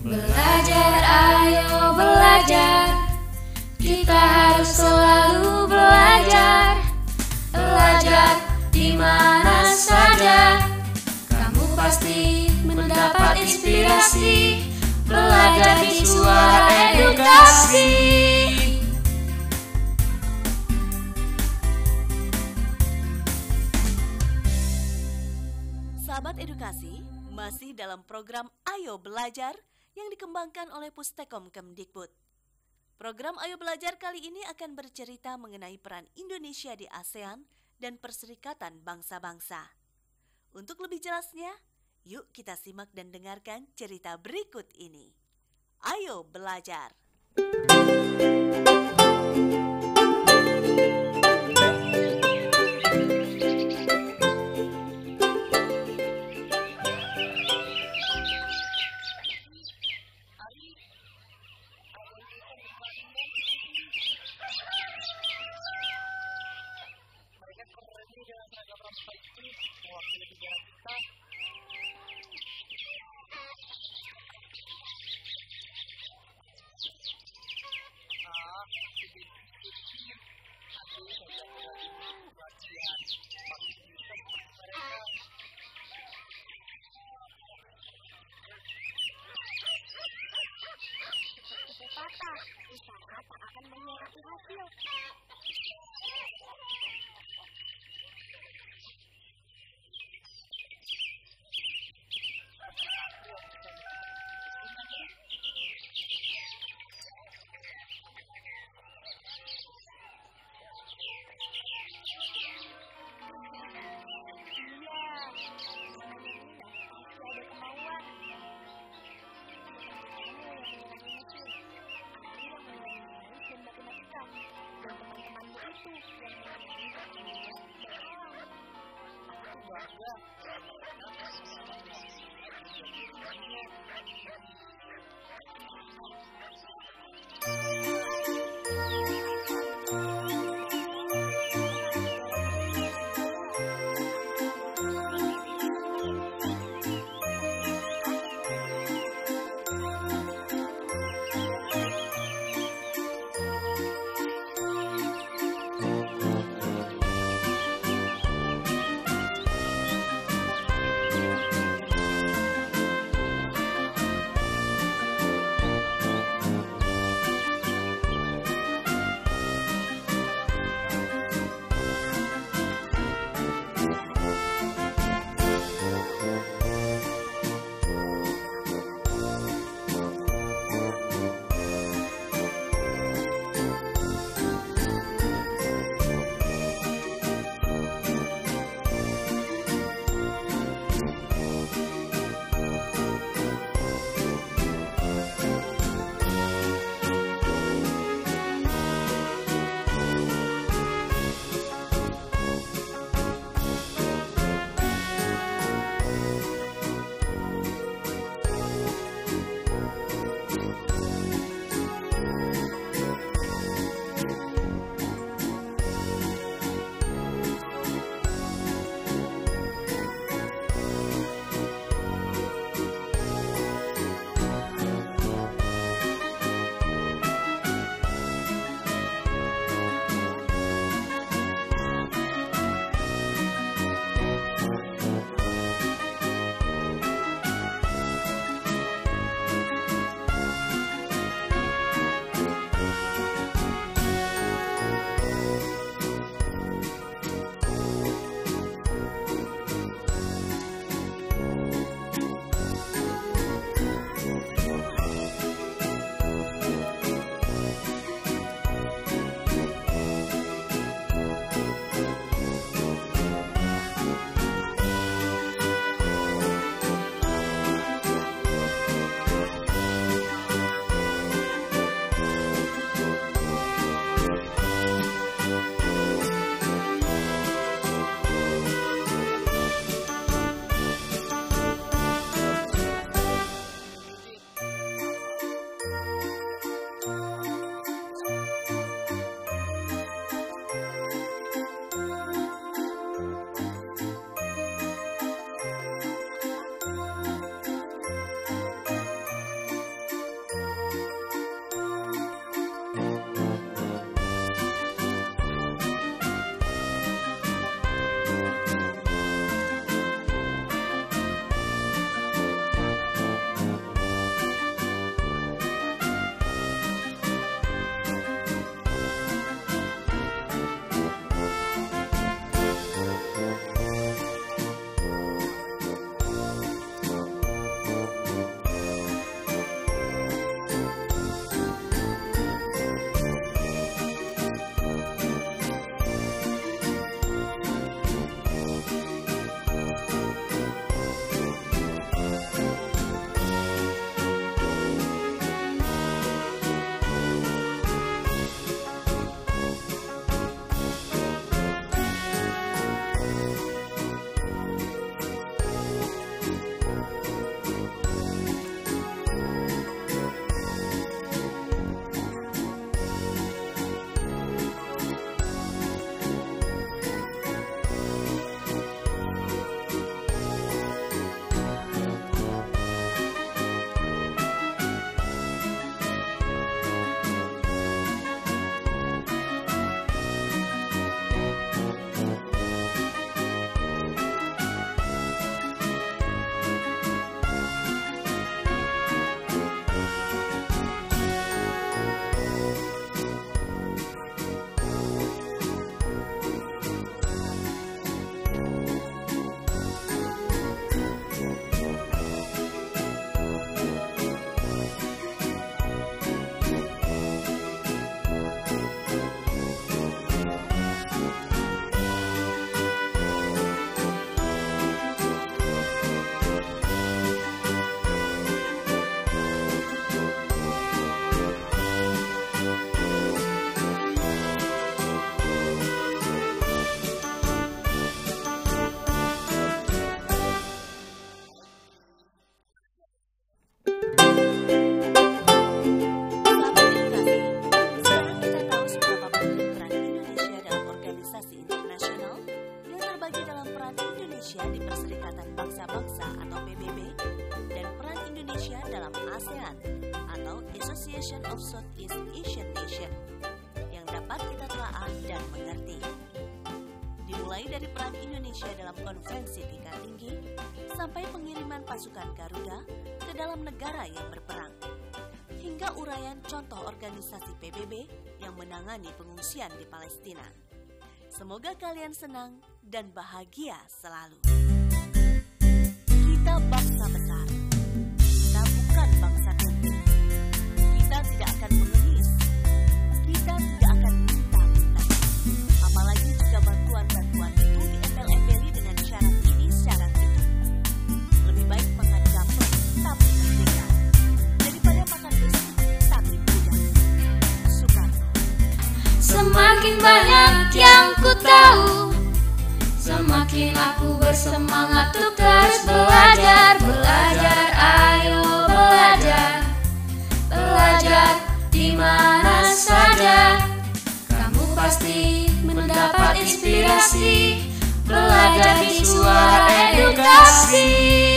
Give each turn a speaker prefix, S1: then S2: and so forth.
S1: Belajar, ayo belajar. Kita harus selalu belajar. Belajar di mana saja. Kamu pasti mendapat inspirasi. Belajar di suara edukasi.
S2: Sahabat edukasi, masih dalam program Ayo Belajar yang dikembangkan oleh Pustekom Kemdikbud. Program Ayo Belajar kali ini akan bercerita mengenai peran Indonesia di ASEAN dan Perserikatan Bangsa-Bangsa. Untuk lebih jelasnya, yuk kita simak dan dengarkan cerita berikut ini. Ayo belajar.
S3: patah, Thank you.
S2: Dalam ASEAN atau Association of Southeast Asian Nation yang dapat kita telaah dan mengerti. Dimulai dari peran Indonesia dalam konferensi tingkat tinggi sampai pengiriman pasukan Garuda ke dalam negara yang berperang hingga uraian contoh organisasi PBB yang menangani pengungsian di Palestina. Semoga kalian senang dan bahagia selalu. Kita bangsa besar.
S1: Semakin banyak yang ku tahu. Semakin aku bersemangat untuk terus belajar. Belajar, ayo belajar. Belajar di mana saja. Kamu pasti mendapat inspirasi. Belajar di suara edukasi